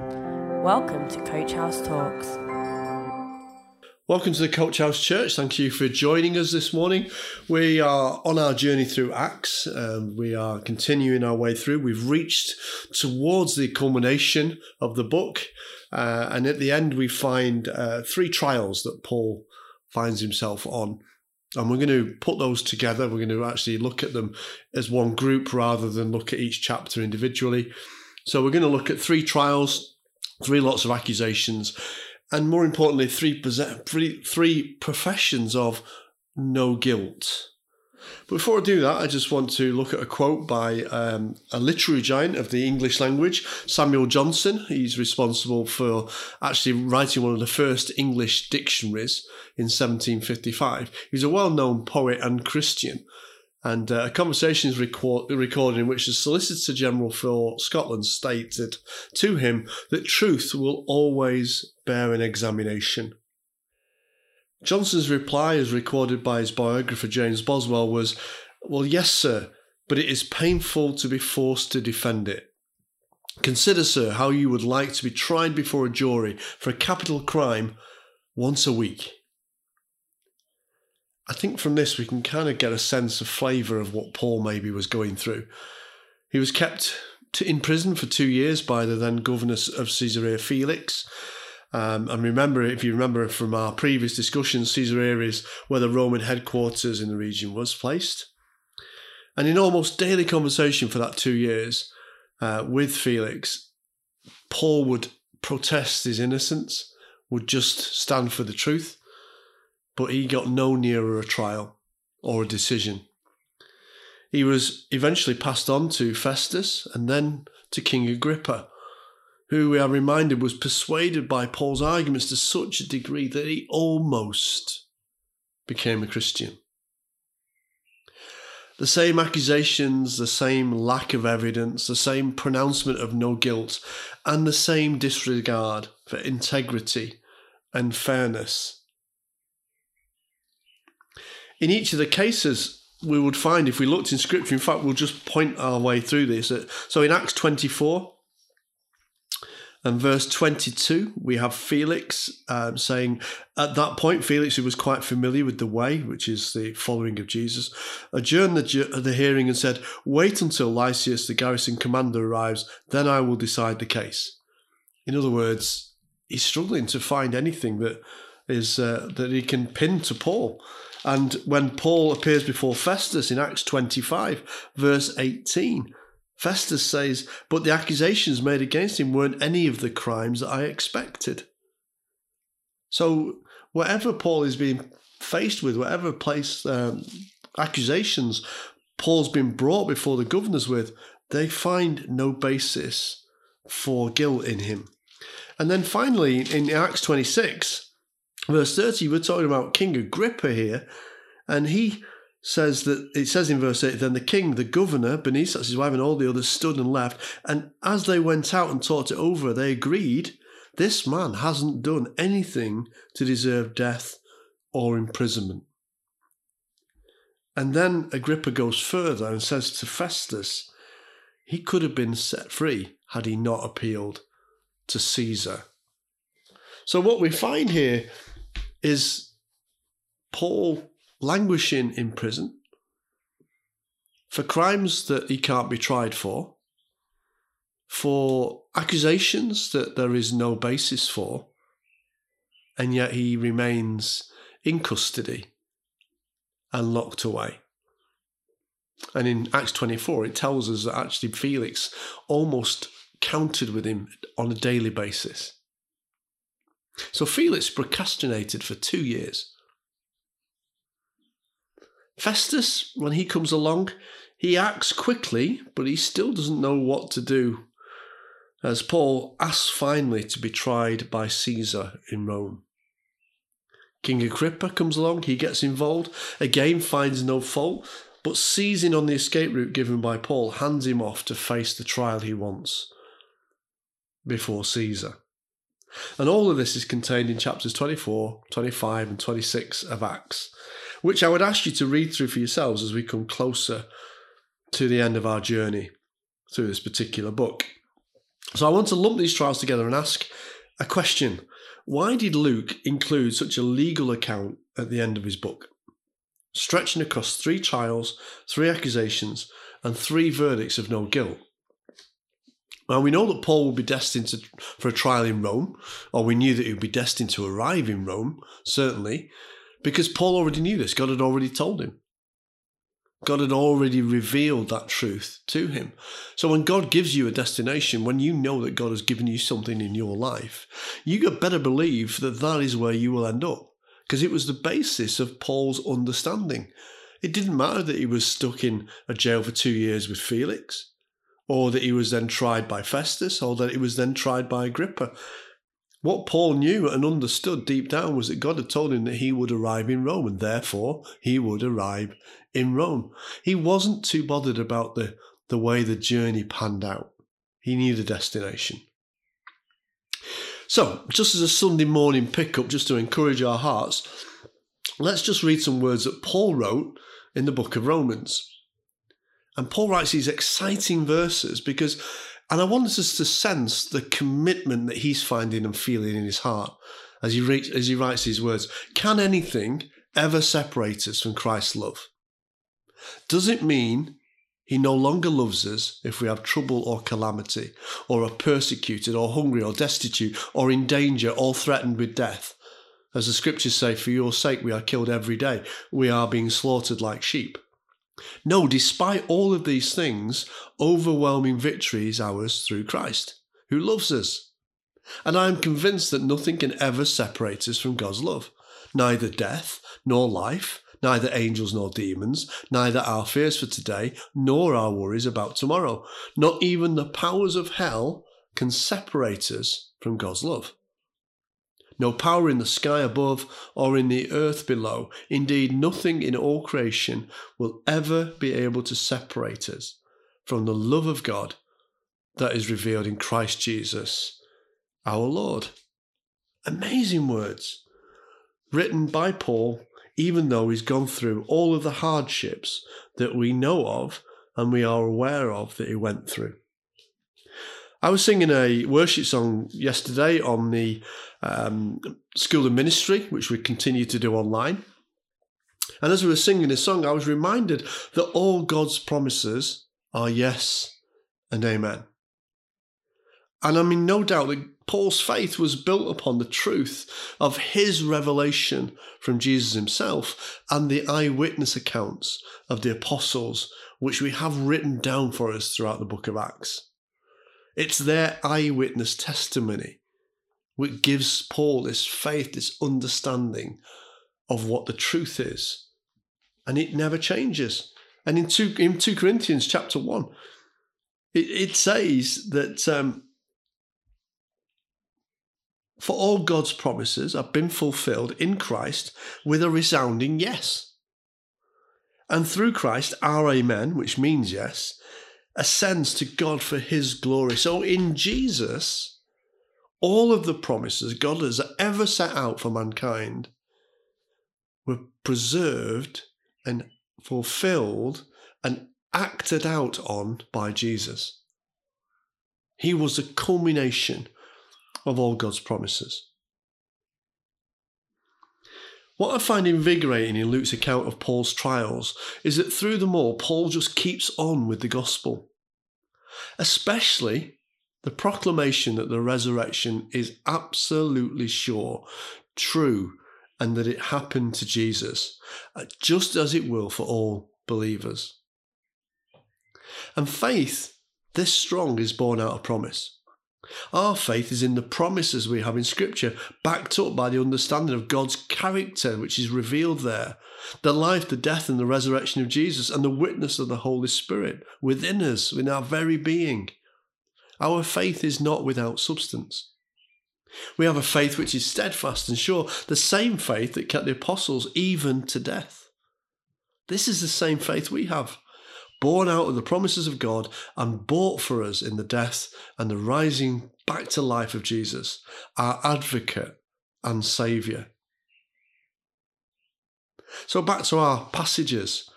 Welcome to Coach House Talks. Welcome to the Coach House Church. Thank you for joining us this morning. We are on our journey through Acts. Um, we are continuing our way through. We've reached towards the culmination of the book. Uh, and at the end, we find uh, three trials that Paul finds himself on. And we're going to put those together. We're going to actually look at them as one group rather than look at each chapter individually. So we're going to look at three trials, three lots of accusations, and more importantly, three, professions of no guilt. Before I do that, I just want to look at a quote by um, a literary giant of the English language, Samuel Johnson. He's responsible for actually writing one of the first English dictionaries in 1755. He's a well known poet and Christian. And uh, a conversation is record- recorded in which the Solicitor General for Scotland stated to him that truth will always bear an examination. Johnson's reply, as recorded by his biographer James Boswell, was, Well, yes, sir, but it is painful to be forced to defend it. Consider, sir, how you would like to be tried before a jury for a capital crime once a week. I think from this we can kind of get a sense of flavour of what Paul maybe was going through. He was kept in prison for two years by the then governor of Caesarea Felix. Um, and remember, if you remember from our previous discussions, Caesarea is where the Roman headquarters in the region was placed. And in almost daily conversation for that two years uh, with Felix, Paul would protest his innocence, would just stand for the truth but he got no nearer a trial or a decision. He was eventually passed on to Festus and then to King Agrippa, who we are reminded was persuaded by Paul's arguments to such a degree that he almost became a Christian. The same accusations, the same lack of evidence, the same pronouncement of no guilt, and the same disregard for integrity and fairness in each of the cases, we would find if we looked in scripture, in fact, we'll just point our way through this. So in Acts 24 and verse 22, we have Felix um, saying, at that point, Felix, who was quite familiar with the way, which is the following of Jesus, adjourned the, the hearing and said, Wait until Lysias, the garrison commander, arrives, then I will decide the case. In other words, he's struggling to find anything that is uh, that he can pin to Paul. And when Paul appears before Festus in Acts 25, verse 18, Festus says, But the accusations made against him weren't any of the crimes that I expected. So, whatever Paul is being faced with, whatever place um, accusations Paul's been brought before the governors with, they find no basis for guilt in him. And then finally, in Acts 26, verse 30, we're talking about King Agrippa here, and he says that it says in verse 8 then the king the governor bernice that's his wife and all the others stood and left and as they went out and talked it over they agreed this man hasn't done anything to deserve death or imprisonment. And then agrippa goes further and says to festus he could have been set free had he not appealed to caesar. So what we find here is Paul languishing in prison for crimes that he can't be tried for, for accusations that there is no basis for, and yet he remains in custody and locked away. And in Acts 24, it tells us that actually Felix almost counted with him on a daily basis. So Felix procrastinated for two years. Festus, when he comes along, he acts quickly, but he still doesn't know what to do. As Paul asks finally to be tried by Caesar in Rome. King Agrippa comes along, he gets involved, again finds no fault, but seizing on the escape route given by Paul, hands him off to face the trial he wants before Caesar. And all of this is contained in chapters 24, 25, and 26 of Acts, which I would ask you to read through for yourselves as we come closer to the end of our journey through this particular book. So I want to lump these trials together and ask a question. Why did Luke include such a legal account at the end of his book? Stretching across three trials, three accusations, and three verdicts of no guilt. Now we know that Paul would be destined to, for a trial in Rome, or we knew that he would be destined to arrive in Rome, certainly, because Paul already knew this. God had already told him. God had already revealed that truth to him. So when God gives you a destination, when you know that God has given you something in your life, you better believe that that is where you will end up. Because it was the basis of Paul's understanding. It didn't matter that he was stuck in a jail for two years with Felix, or that he was then tried by Festus, or that he was then tried by Agrippa. What Paul knew and understood deep down was that God had told him that he would arrive in Rome, and therefore he would arrive in Rome. He wasn't too bothered about the, the way the journey panned out. He knew the destination. So, just as a Sunday morning pickup, just to encourage our hearts, let's just read some words that Paul wrote in the book of Romans. And Paul writes these exciting verses because and I want us to sense the commitment that he's finding and feeling in his heart as he, re- as he writes these words. Can anything ever separate us from Christ's love? Does it mean he no longer loves us if we have trouble or calamity, or are persecuted, or hungry, or destitute, or in danger, or threatened with death? As the scriptures say, for your sake we are killed every day. We are being slaughtered like sheep. No, despite all of these things, overwhelming victory is ours through Christ, who loves us. And I am convinced that nothing can ever separate us from God's love. Neither death nor life, neither angels nor demons, neither our fears for today nor our worries about tomorrow. Not even the powers of hell can separate us from God's love no power in the sky above or in the earth below. Indeed, nothing in all creation will ever be able to separate us from the love of God that is revealed in Christ Jesus, our Lord. Amazing words written by Paul, even though he's gone through all of the hardships that we know of and we are aware of that he went through. I was singing a worship song yesterday on the um, School of Ministry, which we continue to do online. And as we were singing this song, I was reminded that all God's promises are yes and amen. And I mean, no doubt that Paul's faith was built upon the truth of his revelation from Jesus himself and the eyewitness accounts of the apostles, which we have written down for us throughout the book of Acts. It's their eyewitness testimony which gives Paul this faith, this understanding of what the truth is. And it never changes. And in 2, in 2 Corinthians chapter 1, it, it says that um, for all God's promises have been fulfilled in Christ with a resounding yes. And through Christ, our amen, which means yes, ascends to God for his glory. So in Jesus, all of the promises God has ever set out for mankind were preserved and fulfilled and acted out on by Jesus. He was the culmination of all God's promises. What I find invigorating in Luke's account of Paul's trials is that through them all, Paul just keeps on with the gospel, especially the proclamation that the resurrection is absolutely sure, true, and that it happened to Jesus, uh, just as it will for all believers. And faith, this strong, is born out of promise. Our faith is in the promises we have in Scripture, backed up by the understanding of God's character, which is revealed there the life, the death, and the resurrection of Jesus, and the witness of the Holy Spirit within us, in our very being. Our faith is not without substance. We have a faith which is steadfast and sure, the same faith that kept the apostles even to death. This is the same faith we have born out of the promises of God and bought for us in the death and the rising back to life of Jesus, our advocate and Saviour. So, back to our passages.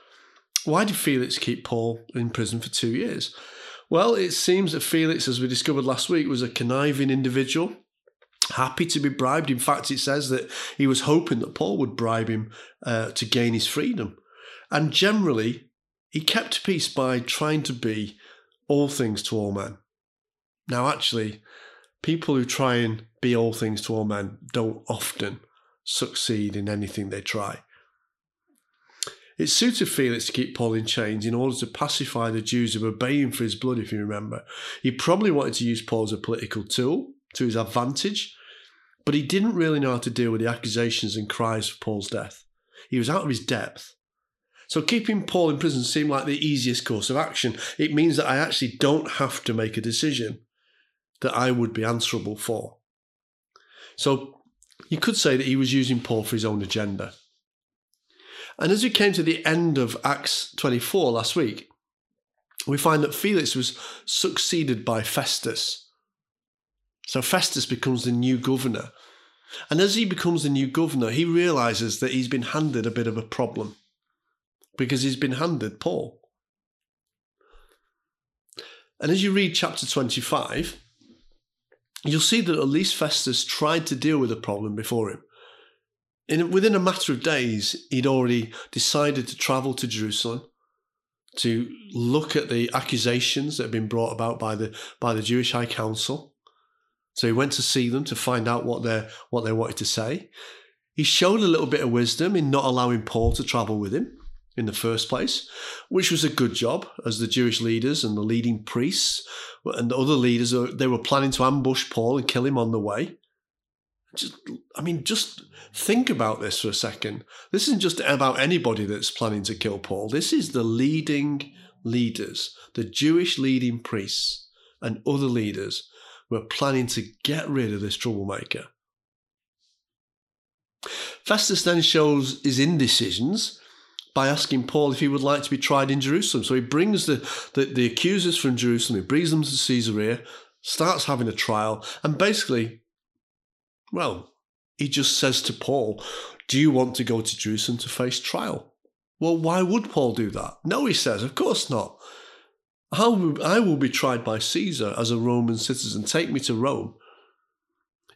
Why did Felix keep Paul in prison for two years? Well, it seems that Felix, as we discovered last week, was a conniving individual, happy to be bribed. In fact, it says that he was hoping that Paul would bribe him uh, to gain his freedom. And generally, he kept peace by trying to be all things to all men. Now, actually, people who try and be all things to all men don't often succeed in anything they try. It suited Felix to keep Paul in chains in order to pacify the Jews who were baying for his blood, if you remember. He probably wanted to use Paul as a political tool to his advantage, but he didn't really know how to deal with the accusations and cries for Paul's death. He was out of his depth. So keeping Paul in prison seemed like the easiest course of action. It means that I actually don't have to make a decision that I would be answerable for. So you could say that he was using Paul for his own agenda. And as we came to the end of Acts 24 last week, we find that Felix was succeeded by Festus. So Festus becomes the new governor. And as he becomes the new governor, he realizes that he's been handed a bit of a problem because he's been handed Paul. And as you read chapter 25, you'll see that at least Festus tried to deal with the problem before him. In, within a matter of days, he'd already decided to travel to Jerusalem to look at the accusations that had been brought about by the by the Jewish High Council. So he went to see them to find out what they what they wanted to say. He showed a little bit of wisdom in not allowing Paul to travel with him in the first place, which was a good job as the Jewish leaders and the leading priests and the other leaders they were planning to ambush Paul and kill him on the way. Just, I mean, just think about this for a second. This isn't just about anybody that's planning to kill Paul. This is the leading leaders, the Jewish leading priests and other leaders were planning to get rid of this troublemaker. Festus then shows his indecisions by asking Paul if he would like to be tried in Jerusalem. So he brings the, the, the accusers from Jerusalem, he brings them to Caesarea, starts having a trial, and basically, well, he just says to Paul, Do you want to go to Jerusalem to face trial? Well, why would Paul do that? No, he says, Of course not. I will, I will be tried by Caesar as a Roman citizen. Take me to Rome.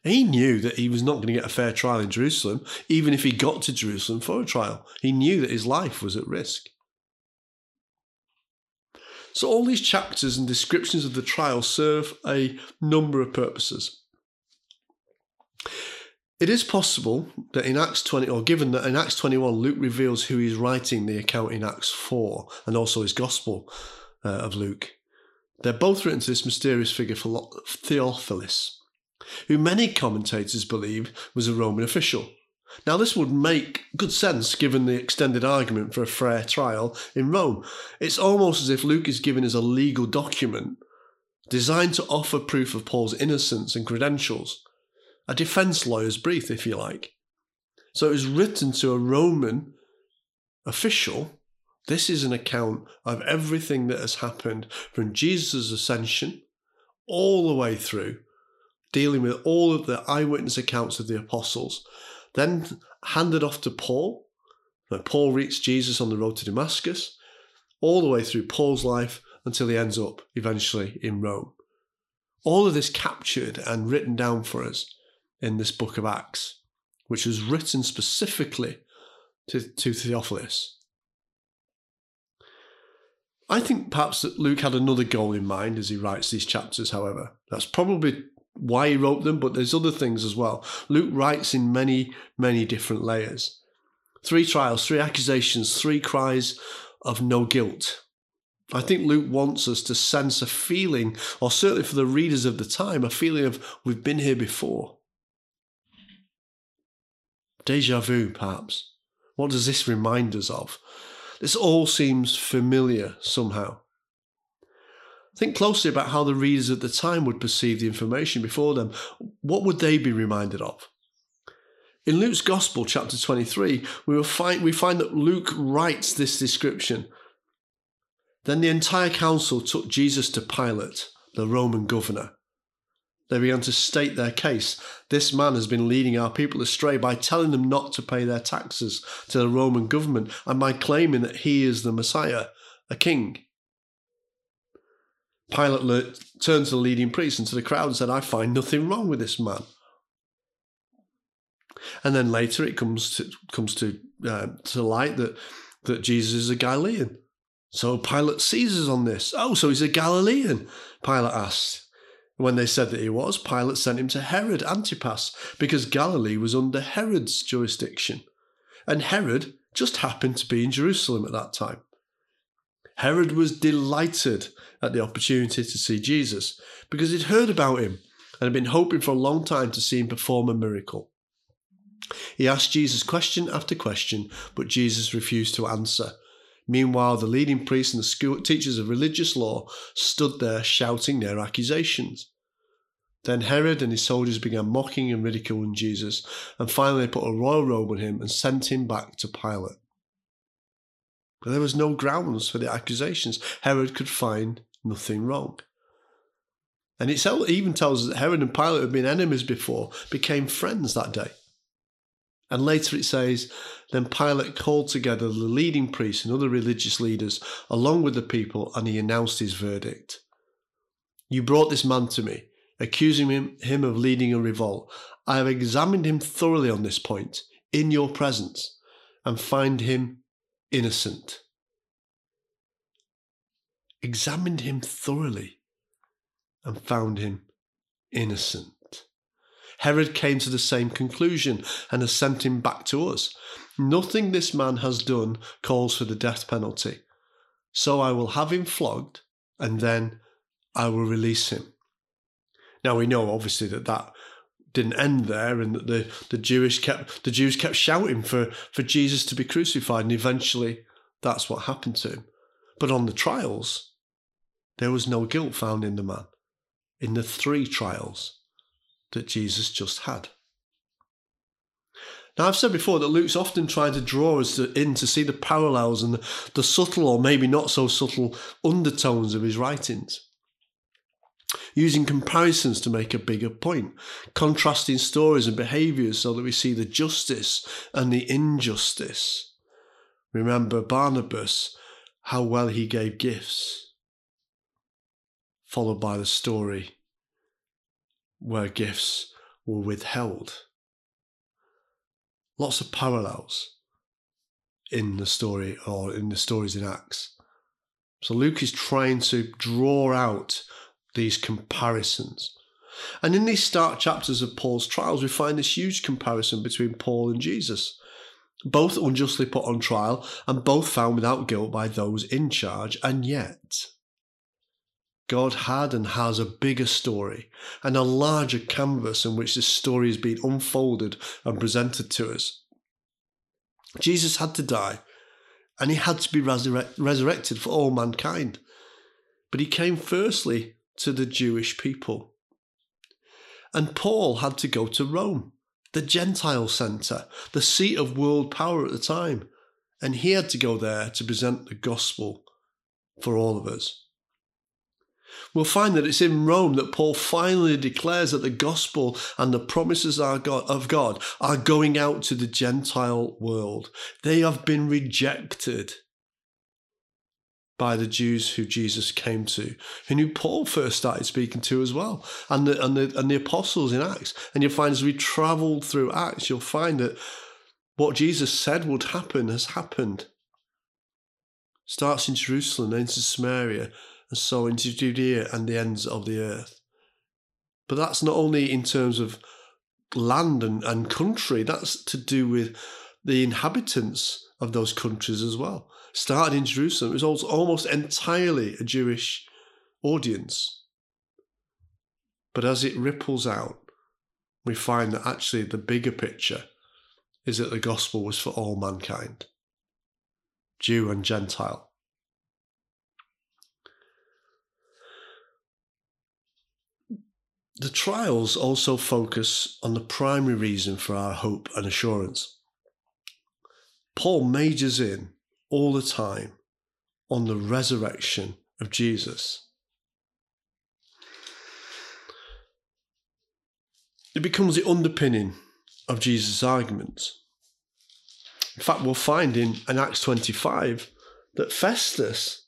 He knew that he was not going to get a fair trial in Jerusalem, even if he got to Jerusalem for a trial. He knew that his life was at risk. So, all these chapters and descriptions of the trial serve a number of purposes. It is possible that in Acts 20, or given that in Acts 21, Luke reveals who he's writing the account in Acts 4 and also his Gospel uh, of Luke, they're both written to this mysterious figure, Theophilus who many commentators believe was a Roman official. Now, this would make good sense given the extended argument for a fair trial in Rome. It's almost as if Luke is giving us a legal document designed to offer proof of Paul's innocence and credentials, a defense lawyer's brief, if you like. So it was written to a Roman official. This is an account of everything that has happened from Jesus' ascension all the way through dealing with all of the eyewitness accounts of the apostles, then handed off to Paul. When Paul reached Jesus on the road to Damascus, all the way through Paul's life until he ends up eventually in Rome. All of this captured and written down for us in this book of Acts, which was written specifically to, to Theophilus. I think perhaps that Luke had another goal in mind as he writes these chapters, however. That's probably why he wrote them, but there's other things as well. Luke writes in many, many different layers. Three trials, three accusations, three cries of no guilt. I think Luke wants us to sense a feeling, or certainly for the readers of the time, a feeling of we've been here before. Deja vu, perhaps. What does this remind us of? This all seems familiar somehow. Think closely about how the readers at the time would perceive the information before them. What would they be reminded of? In Luke's Gospel, chapter 23, we, will find, we find that Luke writes this description. Then the entire council took Jesus to Pilate, the Roman governor. They began to state their case. This man has been leading our people astray by telling them not to pay their taxes to the Roman government and by claiming that he is the Messiah, a king. Pilate turned to the leading priest and to the crowd and said, I find nothing wrong with this man. And then later it comes to comes to uh, to light that that Jesus is a Galilean. So Pilate seizes on this. Oh, so he's a Galilean? Pilate asked. When they said that he was, Pilate sent him to Herod Antipas because Galilee was under Herod's jurisdiction. And Herod just happened to be in Jerusalem at that time. Herod was delighted at the opportunity to see Jesus because he'd heard about him and had been hoping for a long time to see him perform a miracle. He asked Jesus question after question, but Jesus refused to answer. Meanwhile, the leading priests and the school teachers of religious law stood there shouting their accusations. Then Herod and his soldiers began mocking and ridiculing Jesus, and finally put a royal robe on him and sent him back to Pilate. But there was no grounds for the accusations. Herod could find nothing wrong. And it even tells us that Herod and Pilate who had been enemies before, became friends that day. And later it says, Then Pilate called together the leading priests and other religious leaders along with the people, and he announced his verdict. You brought this man to me, accusing him, him of leading a revolt. I have examined him thoroughly on this point, in your presence, and find him innocent. Examined him thoroughly and found him innocent. Herod came to the same conclusion and has sent him back to us. Nothing this man has done calls for the death penalty. So I will have him flogged and then I will release him. Now we know obviously that that didn't end there and that the, the Jewish kept the Jews kept shouting for, for Jesus to be crucified and eventually that's what happened to him. But on the trials, there was no guilt found in the man. In the three trials, that Jesus just had. Now, I've said before that Luke's often trying to draw us in to see the parallels and the, the subtle or maybe not so subtle undertones of his writings. Using comparisons to make a bigger point, contrasting stories and behaviours so that we see the justice and the injustice. Remember Barnabas, how well he gave gifts, followed by the story where gifts were withheld. Lots of parallels in the story or in the stories in Acts. So Luke is trying to draw out these comparisons. And in these start chapters of Paul's trials, we find this huge comparison between Paul and Jesus. Both unjustly put on trial and both found without guilt by those in charge, and yet God had and has a bigger story and a larger canvas in which this story is being unfolded and presented to us. Jesus had to die and he had to be resurrected for all mankind. But he came firstly to the Jewish people. And Paul had to go to Rome, the Gentile centre, the seat of world power at the time. And he had to go there to present the gospel for all of us we'll find that it's in Rome that Paul finally declares that the gospel and the promises of God are going out to the Gentile world. They have been rejected by the Jews who Jesus came to, who Paul first started speaking to as well, and the and the and the apostles in Acts. And you'll find as we travel through Acts, you'll find that what Jesus said would happen has happened. Starts in Jerusalem, then into Samaria, and so into Judea and the ends of the earth. But that's not only in terms of land and, and country, that's to do with the inhabitants of those countries as well. Started in Jerusalem, it was almost entirely a Jewish audience. But as it ripples out, we find that actually the bigger picture is that the gospel was for all mankind, Jew and Gentile. The trials also focus on the primary reason for our hope and assurance. Paul majors in all the time on the resurrection of Jesus. It becomes the underpinning of Jesus' arguments. In fact, we'll find in, in Acts 25 that Festus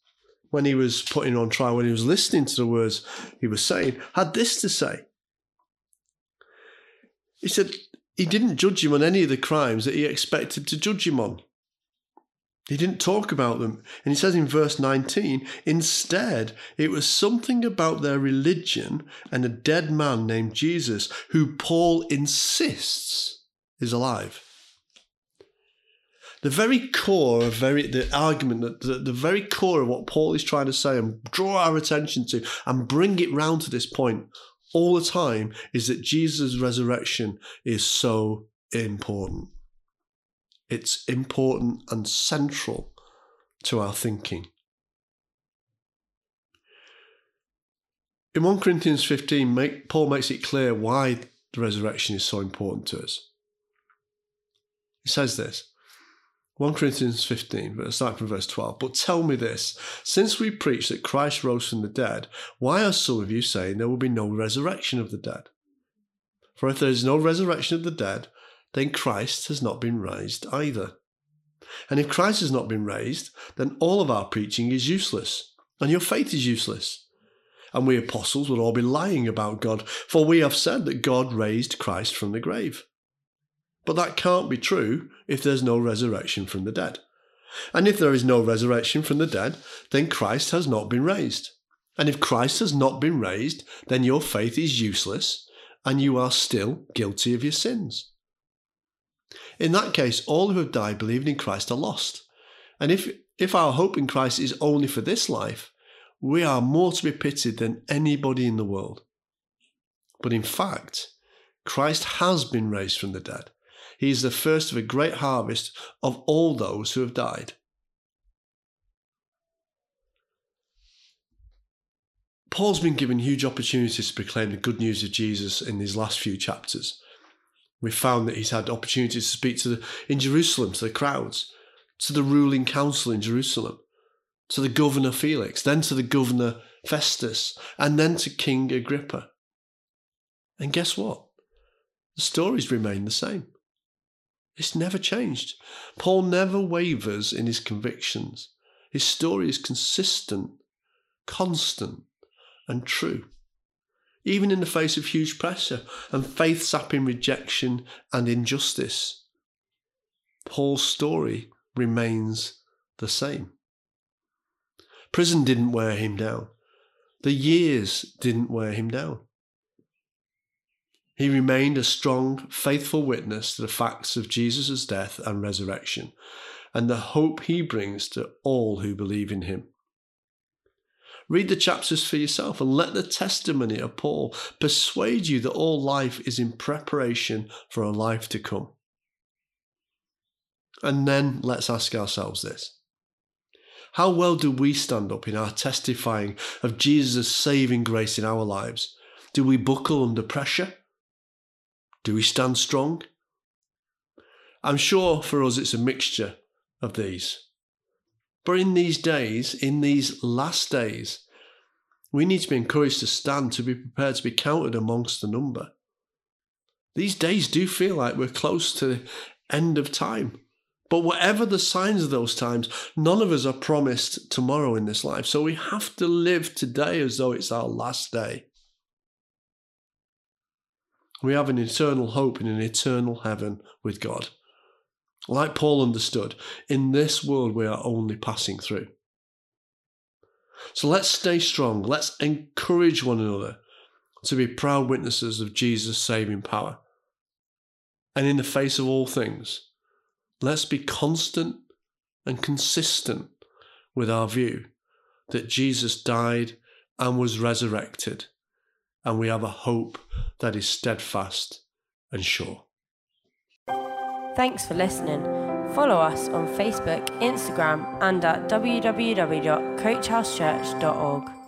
when he was putting on trial, when he was listening to the words he was saying, had this to say. He said he didn't judge him on any of the crimes that he expected to judge him on. He didn't talk about them. And he says in verse 19, instead, it was something about their religion and a dead man named Jesus who Paul insists is alive. The very core of very the argument that the, the very core of what Paul is trying to say and draw our attention to and bring it round to this point all the time is that Jesus' resurrection is so important. It's important and central to our thinking. In 1 Corinthians 15, make, Paul makes it clear why the resurrection is so important to us. He says this 1 Corinthians 15, starting from verse 12. But tell me this since we preach that Christ rose from the dead, why are some of you saying there will be no resurrection of the dead? For if there is no resurrection of the dead, then Christ has not been raised either. And if Christ has not been raised, then all of our preaching is useless, and your faith is useless. And we apostles would all be lying about God, for we have said that God raised Christ from the grave. But that can't be true if there's no resurrection from the dead. And if there is no resurrection from the dead, then Christ has not been raised. And if Christ has not been raised, then your faith is useless, and you are still guilty of your sins. In that case, all who have died believing in Christ are lost. And if, if our hope in Christ is only for this life, we are more to be pitied than anybody in the world. But in fact, Christ has been raised from the dead. He is the first of a great harvest of all those who have died. Paul's been given huge opportunities to proclaim the good news of Jesus in these last few chapters. We've found that he's had opportunities to speak to the, in Jerusalem to the crowds, to the ruling council in Jerusalem, to the governor Felix, then to the governor Festus, and then to King Agrippa. And guess what? The stories remain the same. It's never changed. Paul never wavers in his convictions. His story is consistent, constant, and true even in the face of huge pressure and faith sapping rejection and injustice. Paul's story remains the same. Prison didn't wear him down. The years didn't wear him down. He remained a strong, faithful witness to the facts of Jesus' death and resurrection and the hope he brings to all who believe in him. Read the chapters for yourself and let the testimony of Paul persuade you that all life is in preparation for a life to come. And then let's ask ourselves this How well do we stand up in our testifying of Jesus' saving grace in our lives? Do we buckle under pressure? Do we stand strong? I'm sure for us it's a mixture of these. But in these days, in these last days, we need to be encouraged to stand, to be prepared to be counted amongst the number. These days do feel like we're close to the end of time. But whatever the signs of those times, none of us are promised tomorrow in this life. So we have to live today as though it's our last day. We have an eternal hope in an eternal heaven with God. Like Paul understood, in this world we are only passing through. So let's stay strong. Let's encourage one another to be proud witnesses of Jesus' saving power. And in the face of all things, let's be constant and consistent with our view that Jesus died and was resurrected, and we have a hope that is steadfast and sure. Thanks for listening. Follow us on Facebook, Instagram, and at www.coachhousechurch.org.